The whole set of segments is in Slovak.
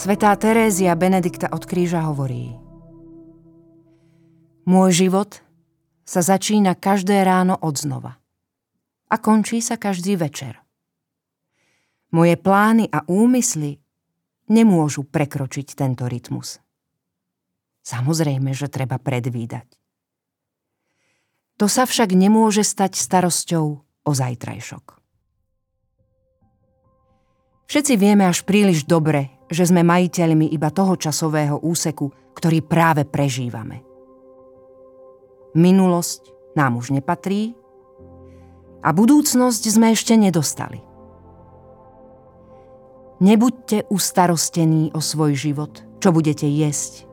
Svetá Terézia Benedikta od kríža hovorí Môj život sa začína každé ráno od znova a končí sa každý večer. Moje plány a úmysly nemôžu prekročiť tento rytmus. Samozrejme, že treba predvídať. To sa však nemôže stať starosťou o zajtrajšok. Všetci vieme až príliš dobre, že sme majiteľmi iba toho časového úseku, ktorý práve prežívame. Minulosť nám už nepatrí a budúcnosť sme ešte nedostali. Nebuďte ustarostení o svoj život, čo budete jesť,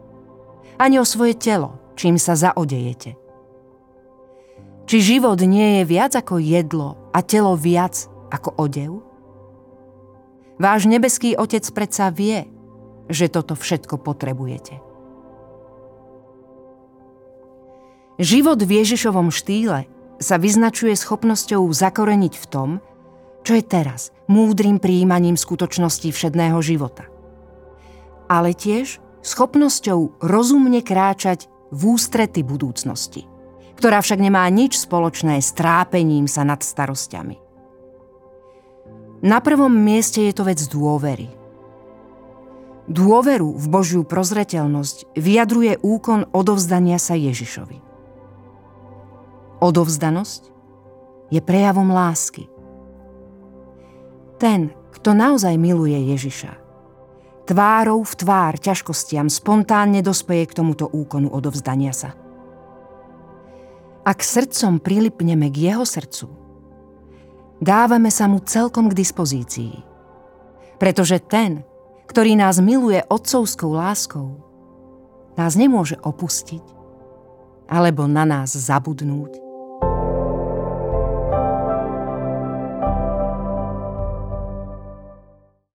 ani o svoje telo, čím sa zaodejete. Či život nie je viac ako jedlo a telo viac ako odev? Váš nebeský Otec predsa vie, že toto všetko potrebujete. Život v Ježišovom štýle sa vyznačuje schopnosťou zakoreniť v tom, čo je teraz, múdrym príjmaním skutočností všedného života. Ale tiež schopnosťou rozumne kráčať v ústrety budúcnosti, ktorá však nemá nič spoločné s trápením sa nad starostiami. Na prvom mieste je to vec dôvery. Dôveru v Božiu prozreteľnosť vyjadruje úkon odovzdania sa Ježišovi. Odovzdanosť je prejavom lásky. Ten, kto naozaj miluje Ježiša, tvárou v tvár ťažkostiam spontánne dospeje k tomuto úkonu odovzdania sa. Ak srdcom prilipneme k jeho srdcu, dávame sa mu celkom k dispozícii. Pretože ten, ktorý nás miluje otcovskou láskou, nás nemôže opustiť alebo na nás zabudnúť